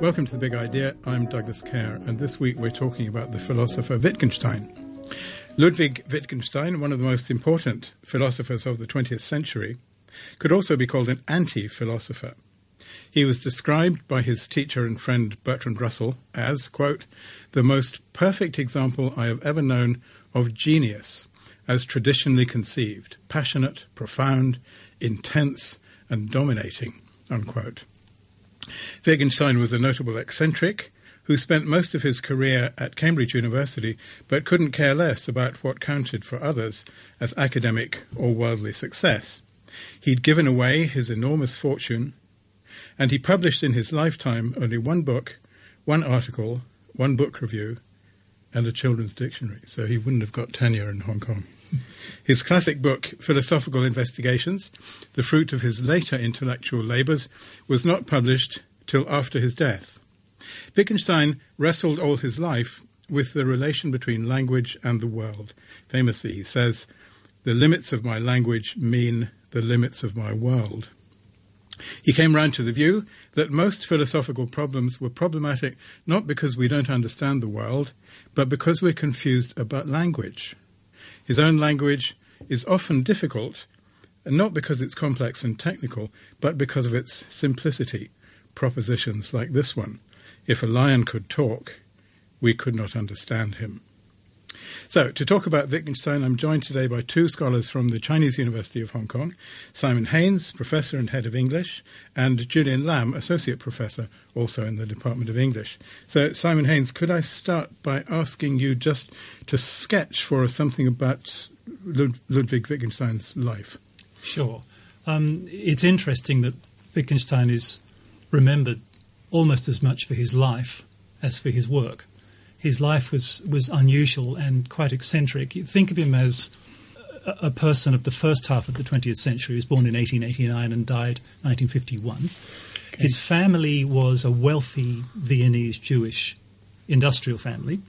Welcome to The Big Idea. I'm Douglas Kerr, and this week we're talking about the philosopher Wittgenstein. Ludwig Wittgenstein, one of the most important philosophers of the 20th century, could also be called an anti philosopher. He was described by his teacher and friend Bertrand Russell as, quote, the most perfect example I have ever known of genius as traditionally conceived, passionate, profound, intense, and dominating, unquote. Wittgenstein was a notable eccentric who spent most of his career at Cambridge University but couldn't care less about what counted for others as academic or worldly success. He'd given away his enormous fortune, and he published in his lifetime only one book, one article, one book review, and a children's dictionary, so he wouldn't have got tenure in Hong Kong. His classic book, Philosophical Investigations, the fruit of his later intellectual labours, was not published till after his death. Wittgenstein wrestled all his life with the relation between language and the world. Famously, he says, The limits of my language mean the limits of my world. He came round to the view that most philosophical problems were problematic not because we don't understand the world, but because we're confused about language. His own language is often difficult, and not because it's complex and technical, but because of its simplicity. Propositions like this one If a lion could talk, we could not understand him. So, to talk about Wittgenstein, I'm joined today by two scholars from the Chinese University of Hong Kong Simon Haines, Professor and Head of English, and Julian Lamb, Associate Professor, also in the Department of English. So, Simon Haines, could I start by asking you just to sketch for us something about Lud- Ludwig Wittgenstein's life? Sure. Um, it's interesting that Wittgenstein is remembered almost as much for his life as for his work his life was, was unusual and quite eccentric. You think of him as a, a person of the first half of the 20th century. He was born in 1889 and died 1951. Okay. His family was a wealthy Viennese Jewish industrial family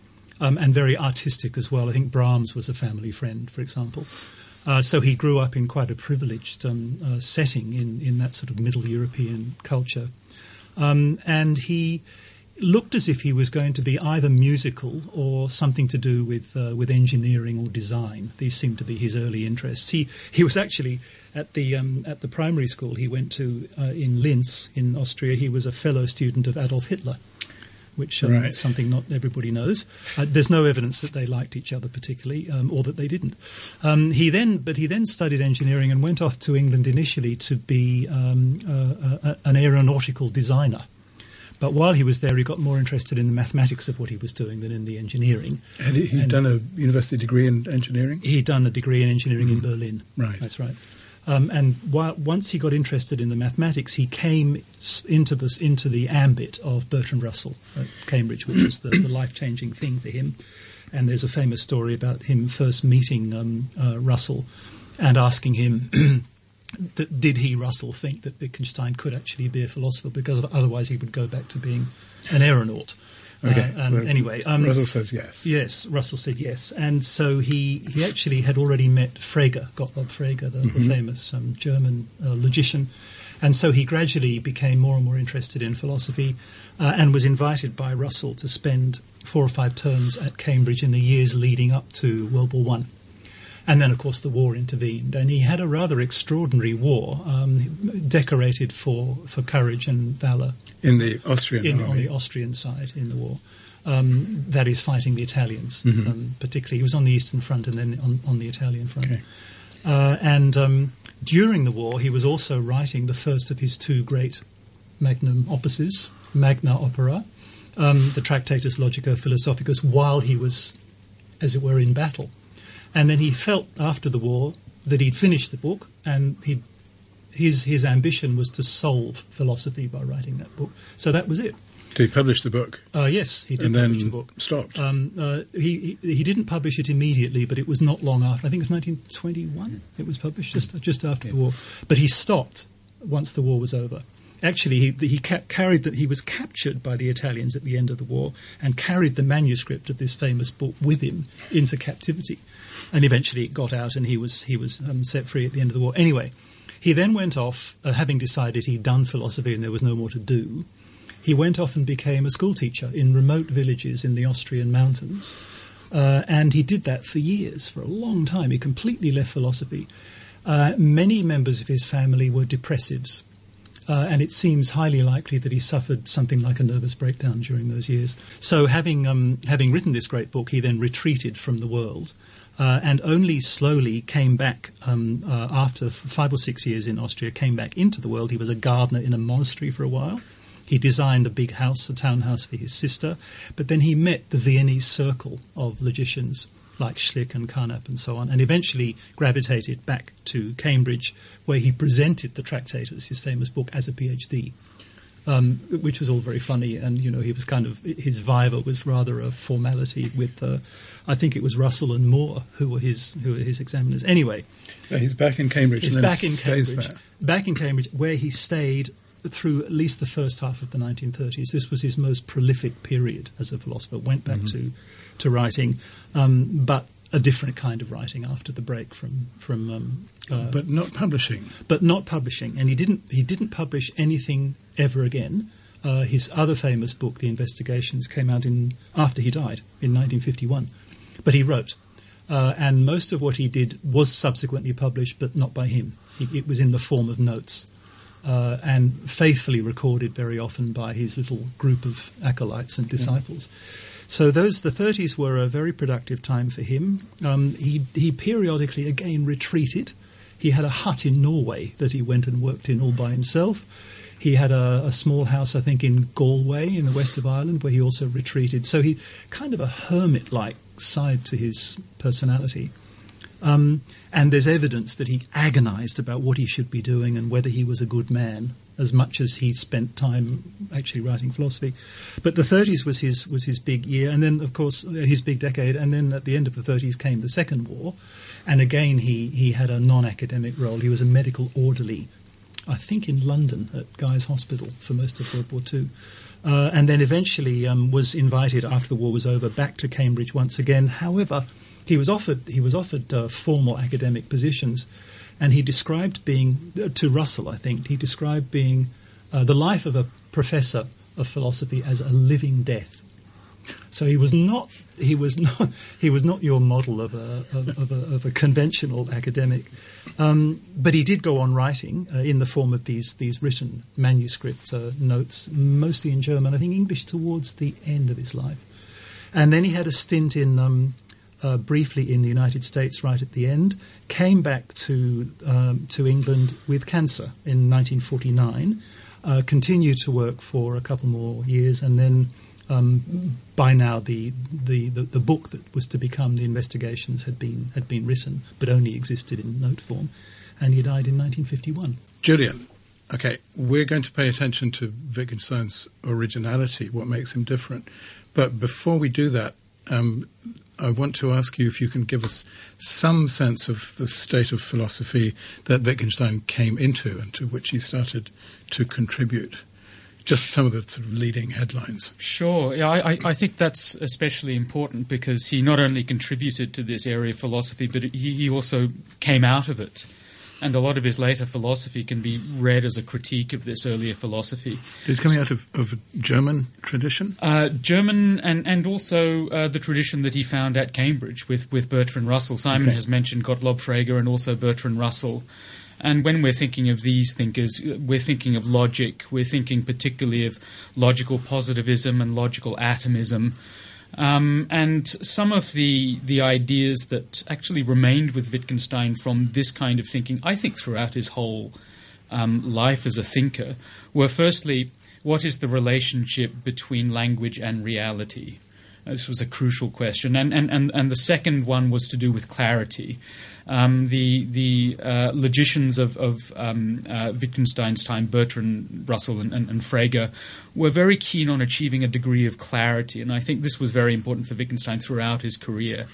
um, and very artistic as well. I think Brahms was a family friend, for example. Uh, so he grew up in quite a privileged um, uh, setting in, in that sort of Middle European culture. Um, and he looked as if he was going to be either musical or something to do with uh, with engineering or design. These seemed to be his early interests. He he was actually at the um, at the primary school he went to uh, in Linz in Austria. He was a fellow student of Adolf Hitler. Which um, right. is something not everybody knows. Uh, there's no evidence that they liked each other particularly, um, or that they didn't. Um, he then, but he then studied engineering and went off to England initially to be um, uh, uh, an aeronautical designer. But while he was there, he got more interested in the mathematics of what he was doing than in the engineering. Had he and done a university degree in engineering? He'd done a degree in engineering mm. in Berlin. Right. That's right. Um, and while, once he got interested in the mathematics, he came into this into the ambit of Bertrand Russell at Cambridge, which was the, the life changing thing for him. And there's a famous story about him first meeting um, uh, Russell and asking him that did he Russell think that Wittgenstein could actually be a philosopher because otherwise he would go back to being an aeronaut. Okay. Uh, and well, anyway, um, Russell says yes. Yes, Russell said yes, and so he, he actually had already met Frege, Gottlob Frege, the, mm-hmm. the famous um, German uh, logician, and so he gradually became more and more interested in philosophy, uh, and was invited by Russell to spend four or five terms at Cambridge in the years leading up to World War One. And then, of course, the war intervened, and he had a rather extraordinary war, um, decorated for, for courage and valour in the Austrian in, on the Austrian side in the war. Um, that is fighting the Italians, mm-hmm. um, particularly. He was on the Eastern Front and then on, on the Italian front. Okay. Uh, and um, during the war, he was also writing the first of his two great magnum opuses, Magna Opera, um, the Tractatus Logico Philosophicus, while he was, as it were, in battle. And then he felt after the war that he'd finished the book and he his his ambition was to solve philosophy by writing that book. So that was it. Did he publish the book? Uh, yes, he did and publish the book. Stopped. Um, uh, he, he, he didn't publish it immediately, but it was not long after. I think it was 1921. It was published just just after the war. But he stopped once the war was over. Actually, he, he ca- carried that he was captured by the Italians at the end of the war and carried the manuscript of this famous book with him into captivity and eventually it got out, and he was he was um, set free at the end of the war. Anyway, he then went off, uh, having decided he'd done philosophy and there was no more to do. he went off and became a schoolteacher in remote villages in the Austrian mountains. Uh, and he did that for years, for a long time. He completely left philosophy. Uh, many members of his family were depressives. Uh, and it seems highly likely that he suffered something like a nervous breakdown during those years. So, having um, having written this great book, he then retreated from the world, uh, and only slowly came back um, uh, after five or six years in Austria. Came back into the world. He was a gardener in a monastery for a while. He designed a big house, a townhouse for his sister, but then he met the Viennese circle of logicians like Schlick and Carnap and so on, and eventually gravitated back to Cambridge, where he presented the Tractatus, his famous book, as a PhD. Um, which was all very funny, and you know he was kind of his viva was rather a formality with, uh, I think it was Russell and Moore who were his who were his examiners. Anyway, so he's back in Cambridge. He's back in Cambridge. There. Back in Cambridge, where he stayed through at least the first half of the 1930s. This was his most prolific period as a philosopher. Went back mm-hmm. to to writing, um, but a different kind of writing after the break from from. Um, uh, but not publishing. But not publishing, and he didn't he didn't publish anything ever again. Uh, his other famous book, The Investigations, came out in after he died in 1951. But he wrote, uh, and most of what he did was subsequently published, but not by him. He, it was in the form of notes. Uh, and faithfully recorded very often by his little group of acolytes and disciples. Yeah. So those the 30s were a very productive time for him. Um, he he periodically again retreated. He had a hut in Norway that he went and worked in all by himself. He had a, a, small house, I think, in Galway in the west of Ireland, where he also retreated. So he kind of a hermit-like side to his personality. Um, and there's evidence that he agonized about what he should be doing and whether he was a good man as much as he spent time actually writing philosophy. But the 30s was his was his big year, and then of course his big decade, and then at the end of the 30s came the Second War, and again he he had a non-academic role. He was a medical orderly, I think in London at Guy's Hospital for most of World War II. Uh, and then eventually um, was invited after the war was over back to Cambridge once again. However, he was offered he was offered uh, formal academic positions, and he described being uh, to Russell, I think, he described being uh, the life of a professor of philosophy as a living death. So he was not he was not he was not your model of a of, of a, of a conventional academic, um, but he did go on writing uh, in the form of these these written manuscript uh, notes, mostly in German. I think English towards the end of his life, and then he had a stint in um, uh, briefly in the United States right at the end, came back to, um, to England with cancer in 1949, uh, continued to work for a couple more years, and then um, by now the, the, the, the, book that was to become the investigations had been, had been written, but only existed in note form, and he died in 1951. Julian, okay, we're going to pay attention to Wittgenstein's originality, what makes him different. But before we do that, um, I want to ask you if you can give us some sense of the state of philosophy that Wittgenstein came into and to which he started to contribute. Just some of the sort of leading headlines. Sure. Yeah, I, I think that's especially important because he not only contributed to this area of philosophy, but he, he also came out of it and a lot of his later philosophy can be read as a critique of this earlier philosophy. It's coming out of, of German tradition? Uh, German and, and also uh, the tradition that he found at Cambridge with, with Bertrand Russell. Simon okay. has mentioned Gottlob Frege and also Bertrand Russell. And when we're thinking of these thinkers, we're thinking of logic, we're thinking particularly of logical positivism and logical atomism. Um, and some of the the ideas that actually remained with Wittgenstein from this kind of thinking, I think throughout his whole um, life as a thinker, were firstly, what is the relationship between language and reality? This was a crucial question. And, and, and, and the second one was to do with clarity. Um, the the uh, logicians of, of um, uh, Wittgenstein's time, Bertrand Russell and, and, and, Frege, were very keen on achieving a degree of clarity, and I think this was very important for Wittgenstein throughout his career.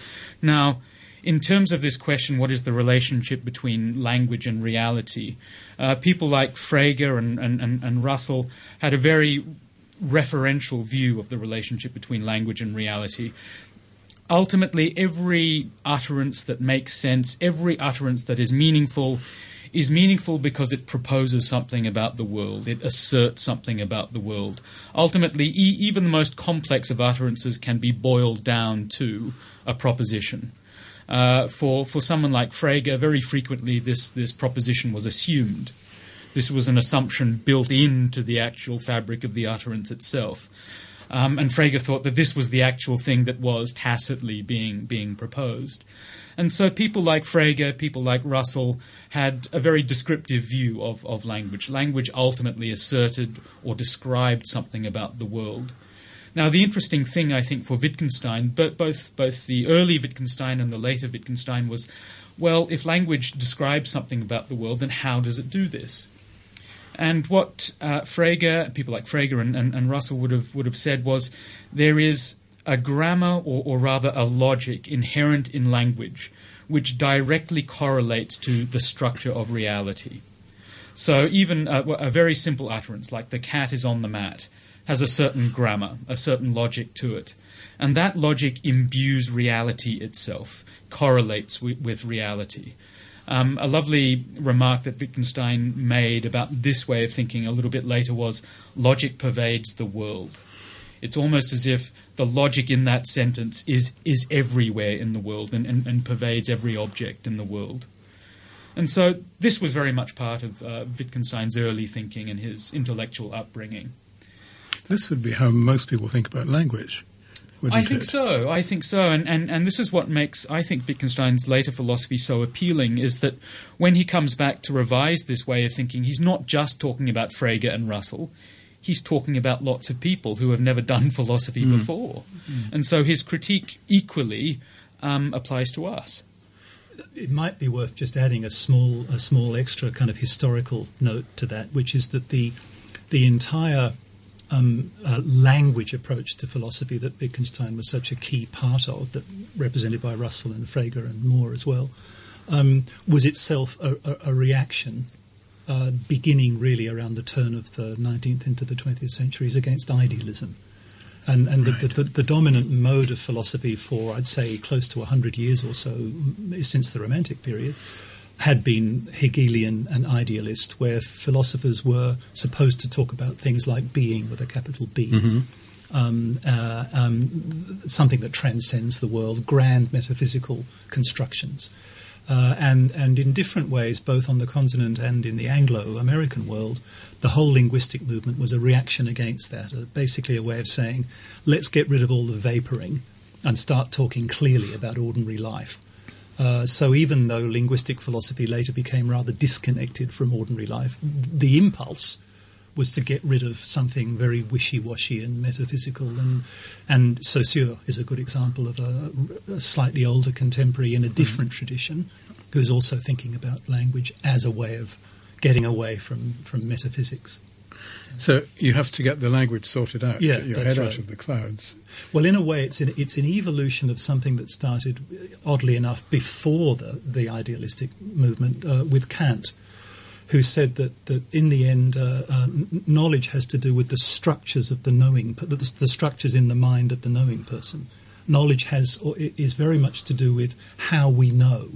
Now, in terms of this question, what is the relationship between language and reality? Uh, people like Frege and, and, and, and Russell had a very referential view of the relationship between language and reality ultimately, every utterance that makes sense, every utterance that is meaningful, is meaningful because it proposes something about the world, it asserts something about the world. Ultimately, e- even the most complex of utterances can be boiled down to a proposition. Uh, for, for someone like Frege, very frequently this, this proposition was assumed. This was an assumption built into the actual fabric of the utterance itself. Um, and Frege thought that this was the actual thing that was tacitly being, being proposed. And so people like Frege, people like Russell, had a very descriptive view of, of language. Language ultimately asserted or described something about the world. Now, the interesting thing, I think, for Wittgenstein, but both, both the early Wittgenstein and the later Wittgenstein, was well, if language describes something about the world, then how does it do this? And what uh, Frege, people like Frege and, and, and, Russell would have, would have said was there is a grammar, or, or rather a logic, inherent in language, which directly correlates to the structure of reality. So even a, a very simple utterance like the cat is on the mat has a certain grammar, a certain logic to it. And that logic imbues reality itself, correlates with, with reality. Um, a lovely remark that Wittgenstein made about this way of thinking a little bit later was logic pervades the world. It's almost as if the logic in that sentence is, is everywhere in the world and, and, and pervades every object in the world. And so this was very much part of uh, Wittgenstein's early thinking and his intellectual upbringing. This would be how most people think about language. I think it? so. I think so. And, and, and this is what makes, I think, Wittgenstein's later philosophy so appealing is that when he comes back to revise this way of thinking, he's not just talking about Frege and Russell he's talking about lots of people who have never done philosophy mm. before. Mm. And so his critique equally um, applies to us. It might be worth just adding a small, a small extra kind of historical note to that, which is that the, the entire um, uh, language approach to philosophy that Wittgenstein was such a key part of, that represented by Russell and Frege and Moore as well, um, was itself a, a, a reaction uh, beginning really around the turn of the 19th into the 20th centuries against idealism. And, and right. the, the, the, dominant mode of philosophy for, I'd say, close to 100 years or so since the Romantic period had been Hegelian and idealist, where philosophers were supposed to talk about things like being with a capital B. Mm-hmm. Um, uh, um, something that transcends the world, grand metaphysical constructions. Uh, and, and in different ways, both on the continent and in the Anglo American world, the whole linguistic movement was a reaction against that, uh, basically a way of saying, let's get rid of all the vaporing and start talking clearly about ordinary life. Uh, so even though linguistic philosophy later became rather disconnected from ordinary life, the impulse was to get rid of something very wishy-washy and metaphysical. And, and Saussure is a good example of a, a slightly older contemporary in a different mm. tradition who's also thinking about language as a way of getting away from, from metaphysics. So you have to get the language sorted out. Yeah, get your head right. out of the clouds. Well, in a way, it's an, it's an evolution of something that started, oddly enough, before the, the idealistic movement uh, with Kant, who said that, that in the end, uh, uh, knowledge has to do with the structures of the knowing, the, the structures in the mind of the knowing person. Knowledge has or is very much to do with how we know.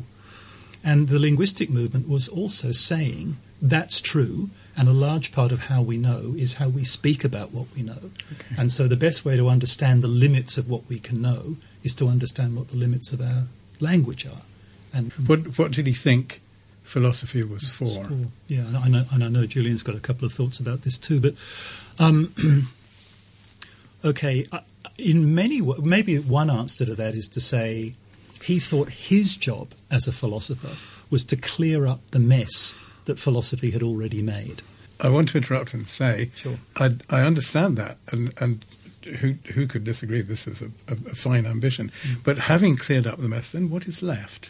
And the linguistic movement was also saying that's true, and a large part of how we know is how we speak about what we know. Okay. And so the best way to understand the limits of what we can know is to understand what the limits of our language are. And what, what did he think philosophy was for. for. Yeah, and I, know, and I know Julian's got a couple of thoughts about this too. But um, okay, uh, in many maybe one answer to that is to say he thought his job as a philosopher was to clear up the mess that philosophy had already made. I want to interrupt and say, sure. I, I understand that, and, and who who could disagree? This is a, a, a fine ambition. Mm. But having cleared up the mess, then what is left?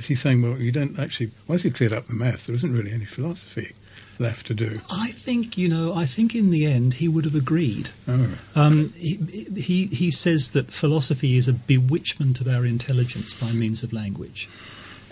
is he saying, well, you don't actually, once you've cleared up the mess, there isn't really any philosophy left to do? I think, you know, I think in the end he would have agreed. Oh. Um, he, he, he says that philosophy is a bewitchment of our intelligence by means of language.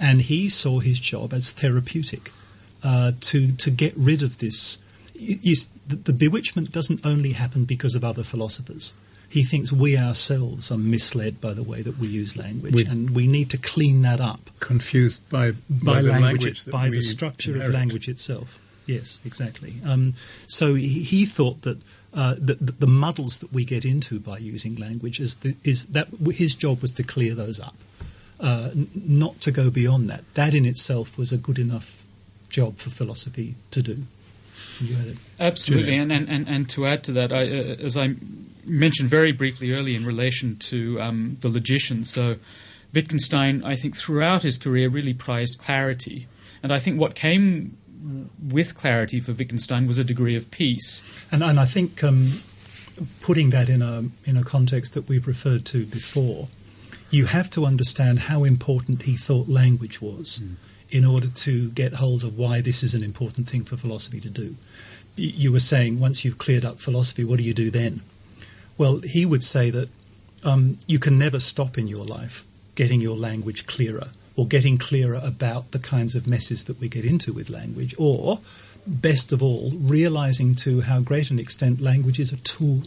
And he saw his job as therapeutic uh, to, to get rid of this. You, the, the bewitchment doesn't only happen because of other philosophers He thinks we ourselves are misled by the way that we use language, We- and we need to clean that up Confused by, by, the language, language by the structure inherit. of language itself. Yes, exactly. Um, so he, he thought that, uh, that the muddles that we get into by using language is, the, is that his job was to clear those up, uh, n- not to go beyond that. That in itself was a good enough job for philosophy to do. You had it. Absolutely, and, and, and, and to add to that, I, uh, as I mentioned very briefly earlier in relation to um, the logician, so Wittgenstein, I think throughout his career, really prized clarity. And I think what came with clarity for Wittgenstein was a degree of peace. And, and I think um, putting that in a in a context that we've referred to before, you have to understand how important he thought language was in order to get hold of why this is an important thing for philosophy to do. You were saying once you've cleared up philosophy, what do you do then? Well, he would say that um, you can never stop in your life getting your language clearer or getting clearer about the kinds of messes that we get into with language, or best of all, realizing to how great an extent language is a tool,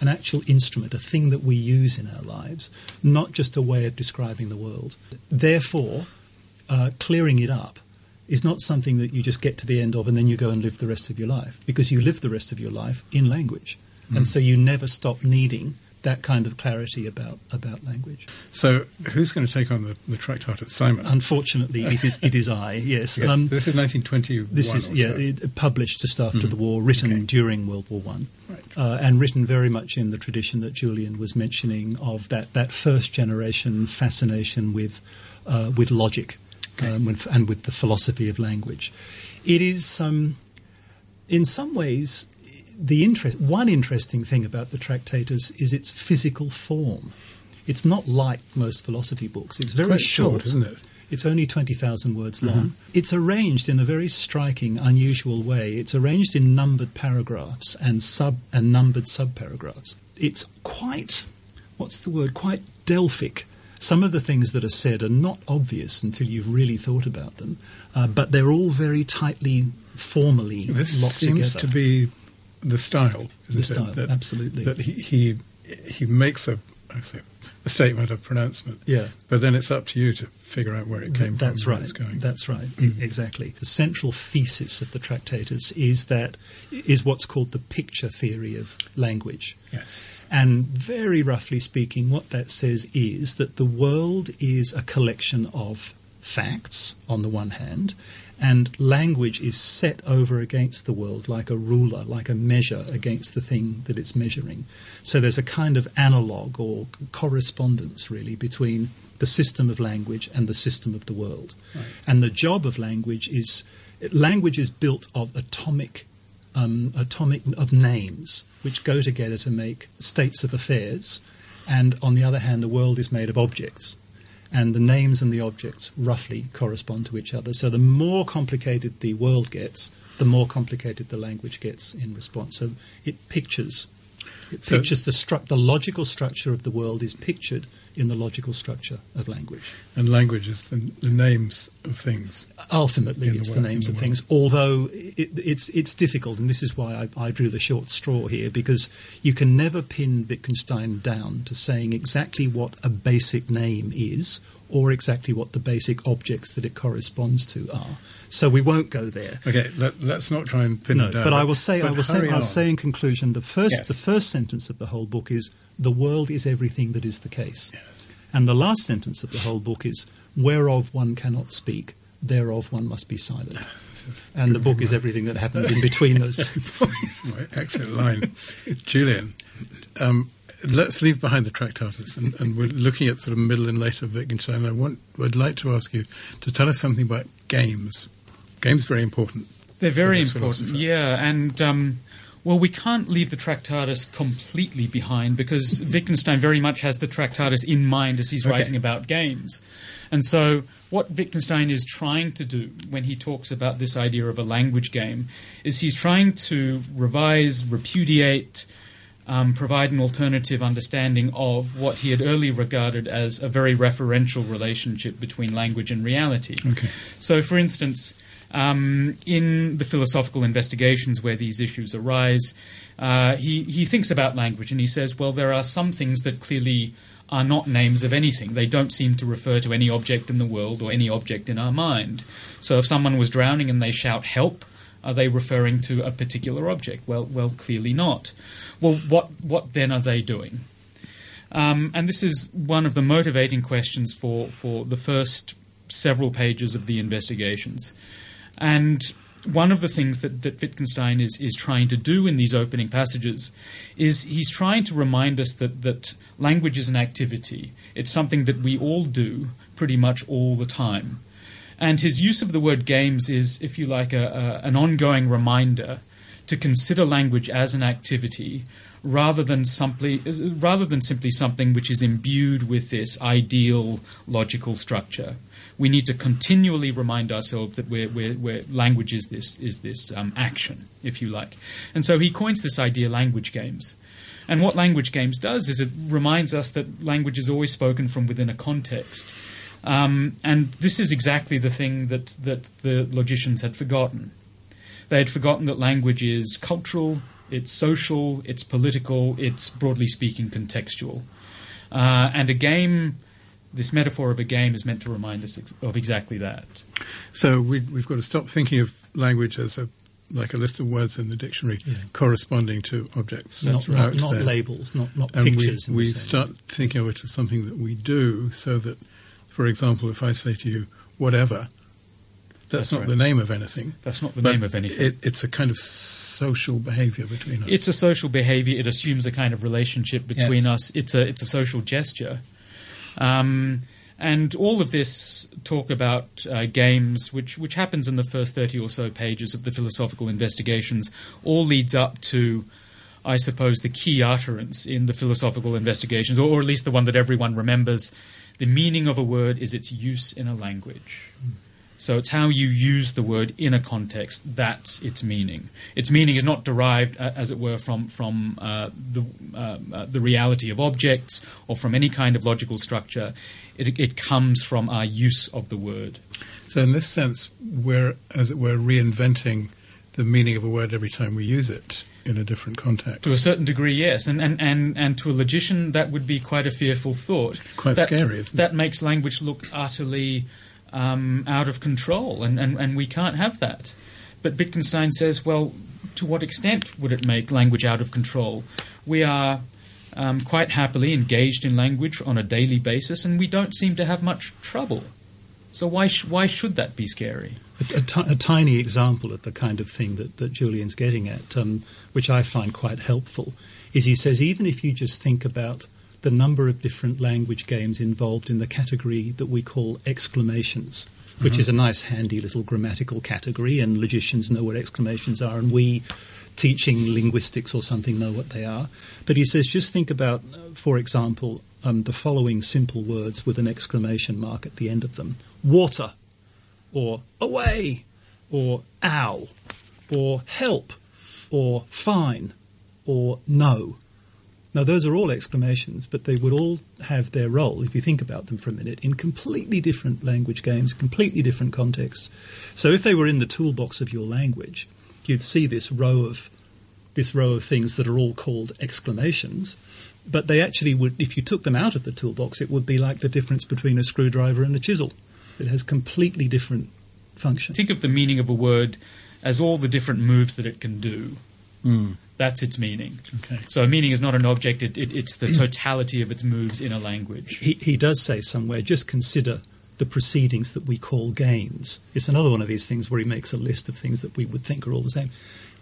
an actual instrument, a thing that we use in our lives, not just a way of describing the world. Therefore, uh, clearing it up is not something that you just get to the end of and then you go and live the rest of your life, because you live the rest of your life in language. And so you never stop needing that kind of clarity about, about language. So, who's going to take on the, the Tractatus? Simon. Unfortunately, it is it is I. Yes, Yeah, um, this is 1921. this is yeah, so. It, published just after the war, written Okay. during World War One, Right. uh, and written very much in the tradition that Julian was mentioning of that that first generation fascination with uh, with logic. Um, with, and with the philosophy of language. It is um, in some ways the interest. One interesting thing about the Tractatus is its physical form. It's not like most philosophy books. It's very Quite short, isn't it? it's only 20,000 words long. Mm-hmm. It's arranged in a very striking, unusual way. It's arranged in numbered paragraphs and sub and numbered subparagraphs. It's quite, what's the word? Quite Delphic. Some of the things that are said are not obvious until you've really thought about them, uh, but they're all very tightly, formally This locked seems together. to be the style, isn't The it? style, absolutely. That he, he he makes a a statement of pronouncement, yeah. but then it's up to you to figure out where it came That's from. right. Where it's going. That's right. E- Exactly. The central thesis of the Tractatus is that is what's called the picture theory of language. yes. And very roughly speaking, what that says is that the world is a collection of facts on the one hand, and language is set over against the world like a ruler, like a measure against the thing that it's measuring. So there's a kind of analogue or correspondence, really, between the system of language and the system of the world. Right. And the job of language is language is built of atomic um, atomic of names which go together to make states of affairs, and on the other hand, the world is made of objects, and the names and the objects roughly correspond to each other. So the more complicated the world gets, the more complicated the language gets in response. So it pictures. It So- pictures the, stru- the logical structure of the world is pictured in the logical structure of language. And language is the, the names of things. Ultimately, In the it's the names of things. Although it, it's it's difficult, and this is why I, I drew the short straw here, because you can never pin Wittgenstein down to saying exactly what a basic name is, or exactly what the basic objects that it corresponds to are. So we won't go there. Okay, let, let's not try and pin No, it down. but I will say, I will say, I'll say in conclusion, the first, Yes. the first sentence of the whole book is, "The world is everything that is the case," Yes. and the last sentence of the whole book is, "Whereof one cannot speak, thereof one must be silent." And the book is everything that happens in between those two points. excellent line. Julian, um, let's leave behind the Tractatus and, and we're looking at sort of middle and later Wittgenstein. I want, would like to ask you to tell us something about games. Games are very important. They're very important, yeah. And um, well, we can't leave the Tractatus completely behind because Wittgenstein very much has the Tractatus in mind as he's Okay. writing about games. And so, what Wittgenstein is trying to do when he talks about this idea of a language game is he's trying to revise, repudiate, um, provide an alternative understanding of what he had earlier regarded as a very referential relationship between language and reality. Okay. So, for instance, Um, in the philosophical investigations where these issues arise, uh, he, he thinks about language and he says, well, there are some things that clearly are not names of anything. They don't seem to refer to any object in the world or any object in our mind. So if someone was drowning and they shout help, are they referring to a particular object? Well, well, clearly not. Well, what what then are they doing? Um, and this is one of the motivating questions for for the first several pages of the investigations. And one of the things that, that Wittgenstein is, is trying to do in these opening passages is he's trying to remind us that, that language is an activity. It's something that we all do pretty much all the time. And his use of the word games is, if you like, a, a, an ongoing reminder to consider language as an activity rather than simply rather than simply something which is imbued with this ideal logical structure. We need to continually remind ourselves that we're, we're, we're language is this is this um, action, if you like. And so he coins this idea language games. And what language games does is it reminds us that language is always spoken from within a context. Um, and this is exactly the thing that, that the logicians had forgotten. They had forgotten that language is cultural, it's social, it's political, it's broadly speaking contextual. Uh, and a game, this metaphor of a game, is meant to remind us ex- of exactly that. So we, have got to stop thinking of language as a like a list of words in the dictionary Yeah. corresponding to objects. not, How not, not labels, not, not and pictures. in we, we start thinking of it as something that we do, so that, for example, if I say to you, whatever, that's, That's not right. the name of anything. That's not the but name of anything. It, it's a kind of social behavior between us. It's a social behavior. It assumes a kind of relationship between Yes. us. It's a it's a social gesture, um, and all of this talk about uh, games, which which happens in the first thirty or so pages of the philosophical investigations, all leads up to. I suppose the key utterance in the philosophical investigations, or, or at least the one that everyone remembers, the meaning of a word is its use in a language. So it's how you use the word in a context. That's its meaning. Its meaning is not derived, uh, as it were, from from uh, the uh, uh, the reality of objects or from any kind of logical structure. It, it comes from our use of the word. so, in this sense, we're, as it were, reinventing the meaning of a word every time we use it in a different context. To a certain degree, yes, and and, and, and to a logician, that would be quite a fearful thought. Quite that, scary, isn't it? That makes language look utterly um, out of control, and, and, and we can't have that. But Wittgenstein says, well, to what extent would it make language out of control? We are um, quite happily engaged in language on a daily basis, and we don't seem to have much trouble. So why sh- why should that be scary? A, a ti- a tiny example of the kind of thing that, that Julian's getting at, um, which I find quite helpful, is he says even if you just think about the number of different language games involved in the category that we call exclamations, which is a nice, handy little grammatical category, and logicians know what exclamations are, and we teaching linguistics or something know what they are. But he says just think about, for example, um, the following simple words with an exclamation mark at the end of them. Water or away, or ow, or help, or fine, or no. Now, those are all exclamations, but they would all have their role, if you think about them for a minute, in completely different language games, completely different contexts. So, if they were in the toolbox of your language, you'd see this row of this row of things that are all called exclamations, but they actually would, if you took them out of the toolbox, it would be like the difference between a screwdriver and a chisel. It has completely different function. Think of the meaning of a word as all the different moves that it can do. Hmm. That's its meaning. Okay. So meaning is not an object, it, it, it's the totality of its moves in a language. He, he does say somewhere, just consider the proceedings that we call games. It's another one of these things where he makes a list of things that we would think are all the same.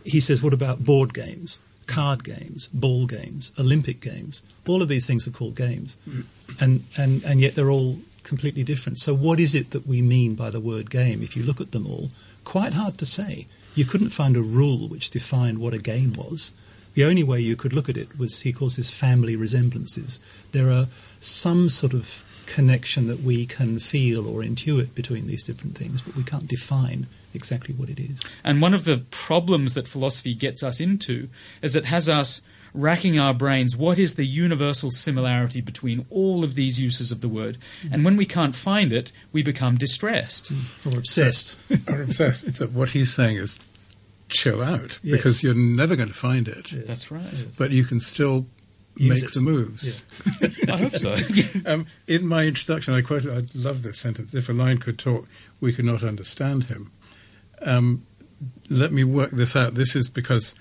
He says, what about board games, card games, ball games, Olympic games? All of these things are called games. And, and, and yet they're all completely different. So, what is it that we mean by the word game? If you look at them all, quite hard to say. You couldn't find a rule which defined what a game was. The only way you could look at it was, he calls this family resemblances. There are some sort of connection that we can feel or intuit between these different things, but we can't define exactly what it is. And one of the problems that philosophy gets us into is it has us racking our brains, what is the universal similarity between all of these uses of the word? And when we can't find it, we become distressed. Or obsessed. or obsessed. So what he's saying is chill out Yes. because you're never going to find it, That's right. but you can still Use make it. the moves. I hope so. Um, in my introduction, I quoted, I love this sentence, if a lion could talk, we could not understand him. Um, let me work this out. This is because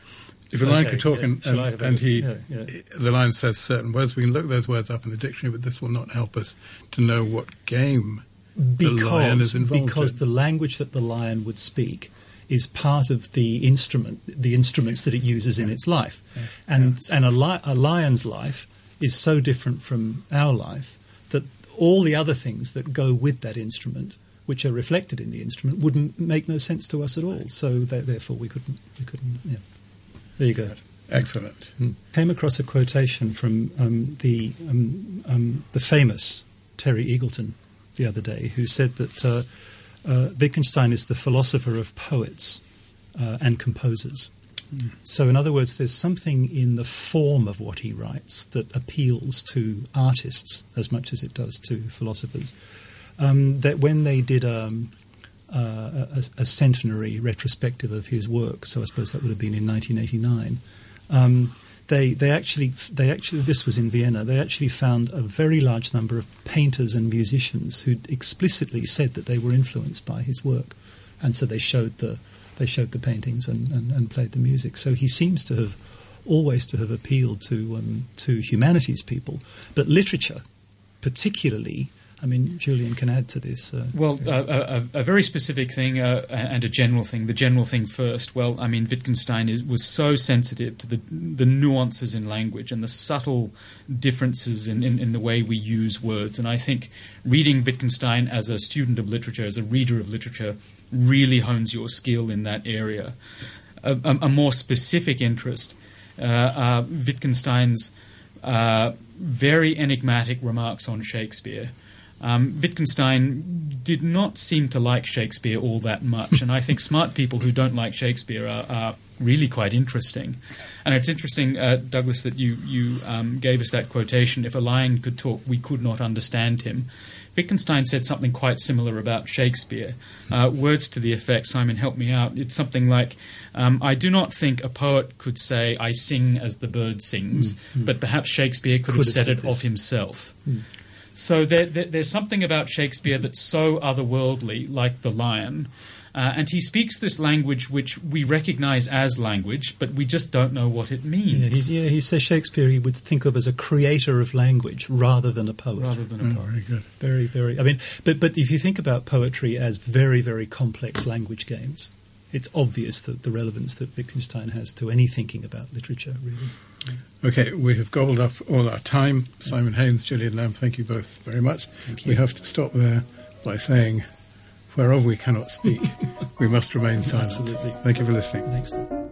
if a lion Okay, could talk yeah. and, Shall and, have and he, Yeah, yeah. the lion says certain words, we can look those words up in the dictionary, but this will not help us to know what game the lion is involved because in. the language that the lion would speak is part of the instrument, the instruments that it uses in its life, and and a, li- a lion's life is so different from our life that all the other things that go with that instrument, which are reflected in the instrument, wouldn't make no sense to us at all. So th- therefore, we couldn't, we couldn't. Yeah. There you go. Excellent. Came across a quotation from um, the um, um, the famous Terry Eagleton the other day, who said that uh, uh, Wittgenstein is the philosopher of poets uh, and composers. So, in other words, there's something in the form of what he writes that appeals to artists as much as it does to philosophers. Um, that when they did um, uh, a, a centenary retrospective of his work, so I suppose that would have been in 1989. Um, they they actually they actually this was in Vienna. They actually found a very large number of painters and musicians who explicitly said that they were influenced by his work, and so they showed the they showed the paintings and, and, and played the music. So he seems to have always to have appealed to um, to humanities people, but literature, particularly. I mean, Julian can add to this. Uh, Well, uh, a, a, a very specific thing uh, and a general thing. The general thing first. Well, I mean, Wittgenstein is, was so sensitive to the the nuances in language and the subtle differences in, in, in the way we use words. And I think reading Wittgenstein as a student of literature, as a reader of literature, really hones your skill in that area. A, a, a more specific interest, uh, uh, Wittgenstein's uh, very enigmatic remarks on Shakespeare. Um, Wittgenstein did not seem to like Shakespeare all that much, and I think smart people who don't like Shakespeare are, are really quite interesting. And it's interesting, uh, Douglas, that you you um, gave us that quotation: "If a lion could talk, we could not understand him." Wittgenstein said something quite similar about Shakespeare. Uh, words to the effect, Simon, help me out. It's something like, um, "I do not think a poet could say I sing as the bird sings, but perhaps Shakespeare could, Could have have said said it this. of himself." So there, there, there's something about Shakespeare that's so otherworldly, like the lion. Uh, and he speaks this language which we recognize as language, but we just don't know what it yeah, means, he, yeah, he says Shakespeare he would think of as a creator of language rather than a poet. rather than a Oh, poem. very good. Very, very. I mean, but but if you think about poetry as very, very complex language games, it's obvious that the relevance that Wittgenstein has to any thinking about literature, really. Okay, we have gobbled up all our time. Simon Haines, Julian Lamb, thank you both very much. We have to stop there by saying, whereof we cannot speak, we must remain silent. Absolutely. Thank you for listening. Thanks.